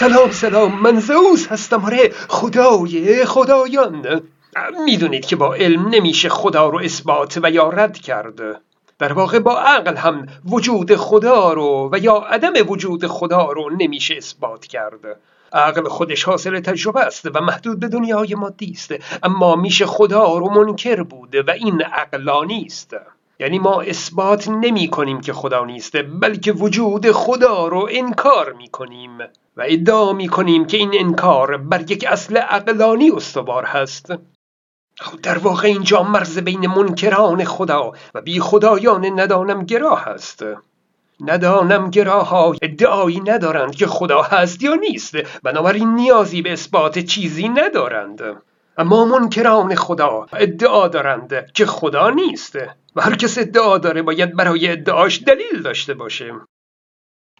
سلام سلام. من زوز هستم. آره خدای خدایان. می‌دونید که با علم نمیشه خدا رو اثبات و یا رد کرد. در واقع با عقل هم وجود خدا رو و یا عدم وجود خدا رو نمیشه اثبات کرد. عقل خودش حاصل تجربه است و محدود به دنیای مادی است. اما میشه خدا رو منکر بوده و این عقلانی است یعنی ما اثبات نمی کنیم که خدا نیست بلکه وجود خدا رو انکار می کنیم و ادعا می کنیم که این انکار بر یک اصل عقلانی استوار هست. در واقع اینجا مرز بین منکران خدا و بی خدایان ندانم گراه است. ندانم گراها ادعایی ندارند که خدا هست یا نیست. بنابراین نیازی به اثبات چیزی ندارند. اما منکران خدا ادعا دارند که خدا نیست. و هر کس ادعا داره باید برای ادعاش دلیل داشته باشه.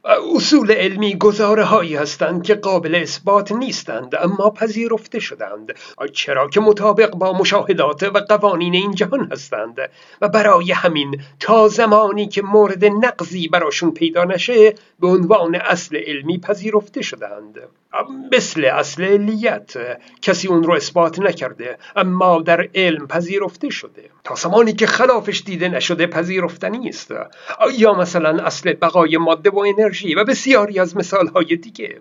اصول علمی گزاره هایی هستند که قابل اثبات نیستند اما پذیرفته شدند. چرا که مطابق با مشاهدات و قوانین این جهان هستند. و برای همین تا زمانی که مورد نقضی براشون پیدا نشه به عنوان اصل علمی پذیرفته شدند. مثل اصل علیت کسی اون رو اثبات نکرده اما در علم پذیرفته شده. تا زمانی که خلافش دیده نشده پذیرفتنی است. یا مثلا اصل بقای ماده و انرژی و بسیاری از مثالهای دیگه.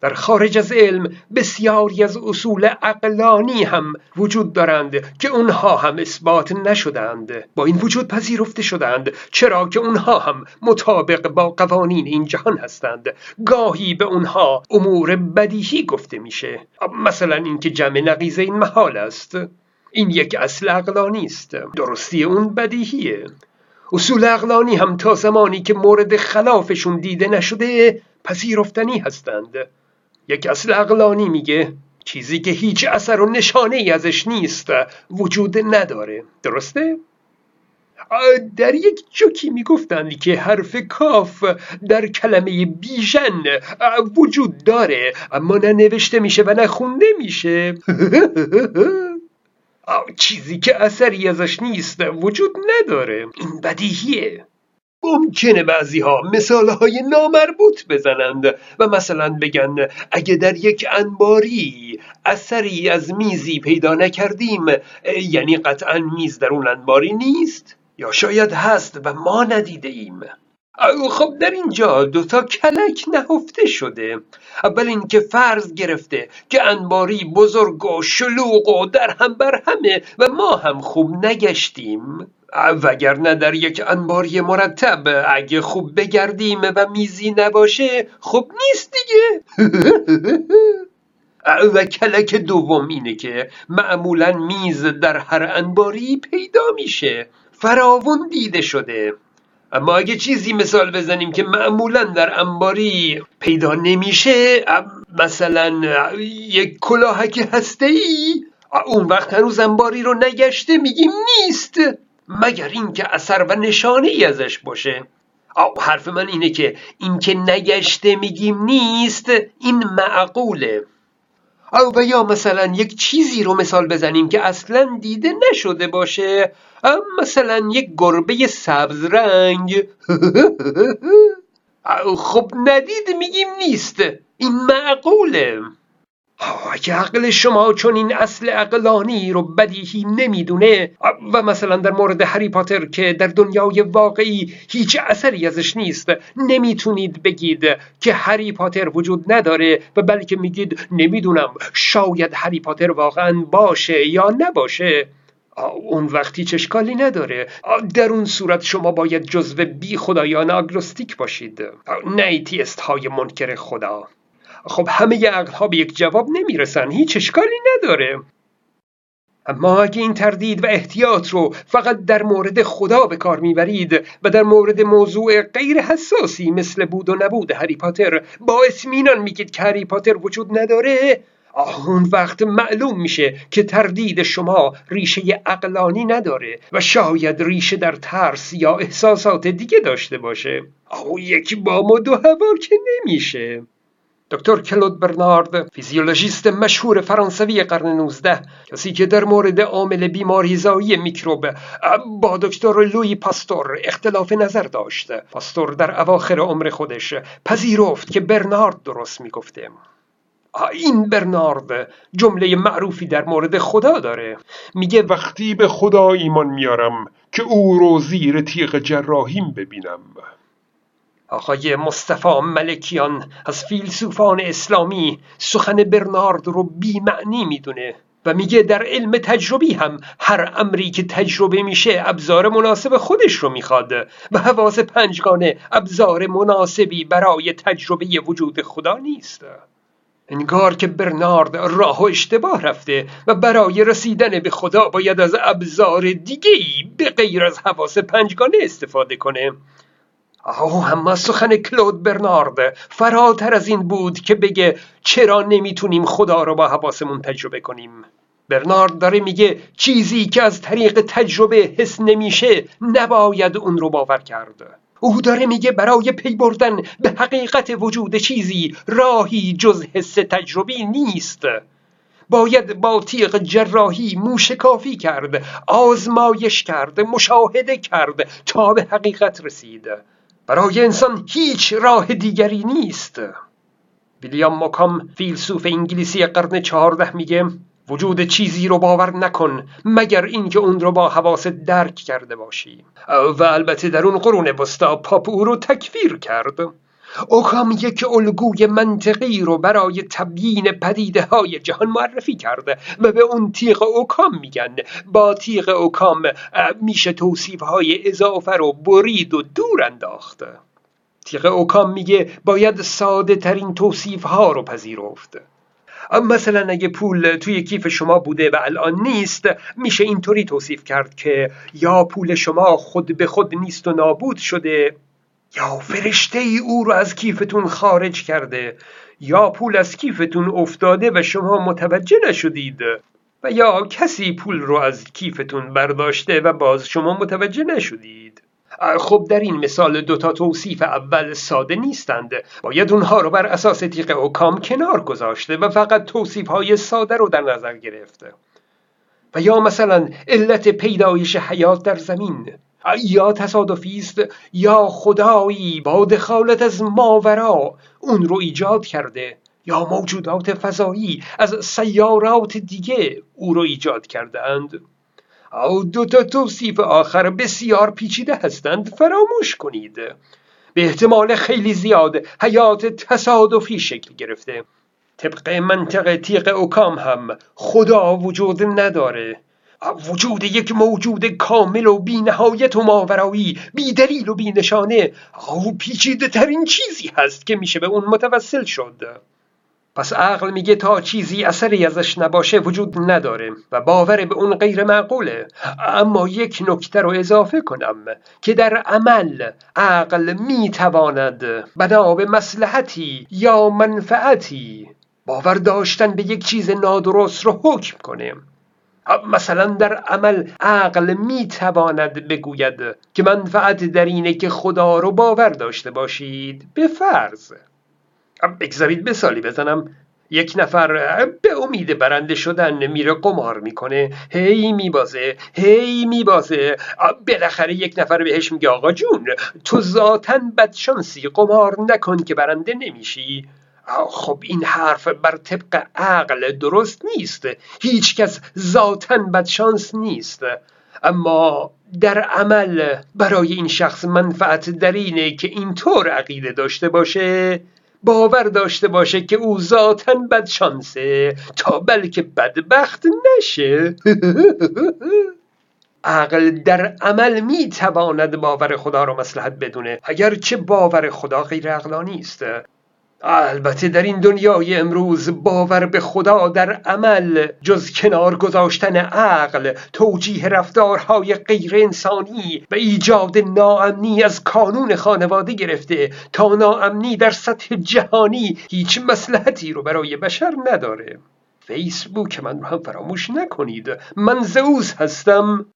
در خارج از علم بسیاری از اصول عقلانی هم وجود دارند که اونها هم اثبات نشدند با این وجود پذیرفته شدند چرا که اونها هم مطابق با قوانین این جهان هستند. گاهی به اونها امور بدیهی گفته میشه. مثلا اینکه جمع نقیزه این محال است. این یک اصل عقلانی است. درستی اون بدیهیه. اصول عقلانی هم تا زمانی که مورد خلافشون دیده نشده پذیرفتنی هستند. یک اصل عقلانی میگه چیزی که هیچ اثر و نشانه ای ازش نیست وجود نداره. درسته؟ در یک جوکی می‌گفتند که حرف کاف در کلمه بیژن وجود داره اما نه نوشته میشه و نه خونده میشه. چیزی که اثری ازش نیست وجود نداره. این بدیهیه. ممکنه بعضی ها مثال های نامربوط بزنند و مثلا بگن اگه در یک انباری اثری از میزی پیدا نکردیم یعنی قطعا میز در اون انباری نیست؟ یا شاید هست و ما ندیده ایم خب در اینجا دوتا کلک نهفته شده. اول اینکه فرض گرفته که انباری بزرگ و شلوغ و در هم بر همه و ما هم خوب نگشتیم. وگرنه در یک انباری مرتب اگه خوب بگردیم و میزی نباشه خوب نیست دیگه. و کلک دوم اینه که معمولا میز در هر انباری پیدا میشه. فراون دیده شده. اما اگه چیزی مثال بزنیم که معمولا در انباری پیدا نمیشه مثلا یک کلاهک هسته ای اون وقت هنوز انباری رو نگشته میگیم نیست. مگر اینکه اثر و نشانه ای ازش باشه؟ حرف من اینه که اینکه نگشته میگیم نیست این معقوله. او و یا مثلا یک چیزی رو مثال بزنیم که اصلا دیده نشده باشه. مثلا یک گربه سبز رنگ. خب ندید میگیم نیست. این معقوله. اگه عقل شما چون این اصل عقلانی رو بدیهی نمی‌دونه و مثلا در مورد هری پاتر که در دنیای واقعی هیچ اثری ازش نیست نمی‌تونید بگید که هری پاتر وجود نداره و بلکه میگید نمی‌دونم شاید هری پاتر واقعا باشه یا نباشه. اون وقتی چشکالی نداره. در اون صورت شما باید جزو بی خدایان آگروستیک باشید نه ایتیست های منکر خدا. خب همه عقل ها به یک جواب نمی‌رسن هیچ اشکالی نداره. اما اگه این تردید و احتیاط رو فقط در مورد خدا به کار می‌برید و در مورد موضوع غیر حساسی مثل بود و نبود هری پاتر با اسمینان میگید که هری پاتر وجود نداره اون وقت معلوم میشه که تردید شما ریشه اقلانی نداره و شاید ریشه در ترس یا احساسات دیگه داشته باشه. او یکی بام و دو هوا که نمیشه. دکتر کلود برنارد فیزیولوژیست مشهور فرانسوی قرن 19 کسی که در مورد عامل بیماری زایی میکروب با دکتر لوی پاستور اختلاف نظر داشت. پاستور در اواخر عمر خودش پذیرفت که برنارد درست می‌گفته این برنارد جمله معروفی در مورد خدا داره. میگه وقتی به خدا ایمان میارم که او رو زیر تیغ جراحیم ببینم. آقای مصطفی ملکیان از فیلسوفان اسلامی سخن برنارد رو بیمعنی می‌دونه و میگه در علم تجربی هم هر امری که تجربه میشه ابزار مناسب خودش رو می‌خواد و حواس پنجگانه ابزار مناسبی برای تجربه وجود خدا نیست. انگار که برنارد راه و اشتباه رفته و برای رسیدن به خدا باید از ابزار دیگه به غیر از حواس پنجگانه استفاده کنه. آه سخن کلود برنارد فراتر از این بود که بگه چرا نمی‌تونیم خدا رو با حواسمون تجربه کنیم. برنارد داره میگه چیزی که از طریق تجربه حس نمیشه نباید اون رو باور کرد. او داره میگه برای پی بردن به حقیقت وجود چیزی راهی جز حس تجربی نیست. باید با تیغ جراحی موشکافی کرد آزمایش کرد مشاهده کرد تا به حقیقت رسید. برای انسان هیچ راه دیگری نیست. ویلیام مکام فیلسوف انگلیسی قرن چهارده میگه وجود چیزی رو باور نکن مگر اینکه اون رو با حواست درک کرده باشی. و البته در اون قرون وسطا پاپ او رو تکفیر کرد. اوکام یک الگوی منطقی رو برای تبیین پدیده های جهان معرفی کرده و به اون تیغ اوکام میگن. با تیغ اوکام میشه توصیف های اضافه رو برید و دور انداخته تیغ اوکام میگه باید ساده ترین توصیف ها رو پذیرفت. مثلا اگه پول توی کیف شما بوده و الان نیست میشه اینطوری توصیف کرد که یا پول شما خود به خود نیست و نابود شده یا فرشته ای او رو از کیفتون خارج کرده یا پول از کیفتون افتاده و شما متوجه نشدید و یا کسی پول رو از کیفتون برداشته و باز شما متوجه نشدید. خب در این مثال دوتا توصیف اول ساده نیستند. باید اونها رو بر اساس تیغ اوکام کنار گذاشته و فقط توصیف های ساده رو در نظر گرفته. و یا مثلا علت پیدایش حیات در زمین. یا تصادفی است یا خدایی با دخالت از ماورا اون رو ایجاد کرده یا موجودات فضایی از سیارات دیگه او رو ایجاد کرده اند او دو تا توصیف آخر بسیار پیچیده هستند فراموش کنید. به احتمال خیلی زیاد حیات تصادفی شکل گرفته. طبق منطق تیغ اوکام هم خدا وجود نداره. وجود یک موجود کامل و بی نهایت و ماورایی بی دلیل و بی نشانه او پیچیده ترین چیزی هست که میشه به اون متوسل شد. پس عقل میگه تا چیزی اثری ازش نباشه وجود نداره و باور به اون غیر معقوله. اما یک نکته رو اضافه کنم که در عمل عقل می‌تواند بنا به مسلحتی یا منفعتی باور داشتن به یک چیز نادرست رو حکم کنه. مثلا در عمل عقل می‌تواند بگوید که منفعت در اینه که خدا رو باور داشته باشید. به فرض. بگذارید مثالی بزنم. یک نفر به امید برنده شدن میره قمار می‌کنه. هی میبازه هی میبازه. بالاخره یک نفر بهش میگه آقا جون تو ذاتا بدشانسی قمار نکن که برنده نمیشی. خب این حرف بر طبق عقل درست نیست. هیچکس ذاتا بدشانس نیست. اما در عمل برای این شخص منفعت در اینه که اینطور عقیده داشته باشه باور داشته باشه که او ذاتا بد شانسه تا بلکه بدبخت نشه. عقل در عمل می تواند باور خدا را مسلحت بدونه اگرچه باور خدا غیر عقلانی است. البته در این دنیای امروز باور به خدا در عمل جز کنار گذاشتن عقل توجیه رفتارهای غیر انسانی و ایجاد ناامنی از کانون خانواده گرفته تا ناامنی در سطح جهانی هیچ مسلحتی رو برای بشر نداره. فیسبوک من رو هم فراموش نکنید. من زئوس هستم.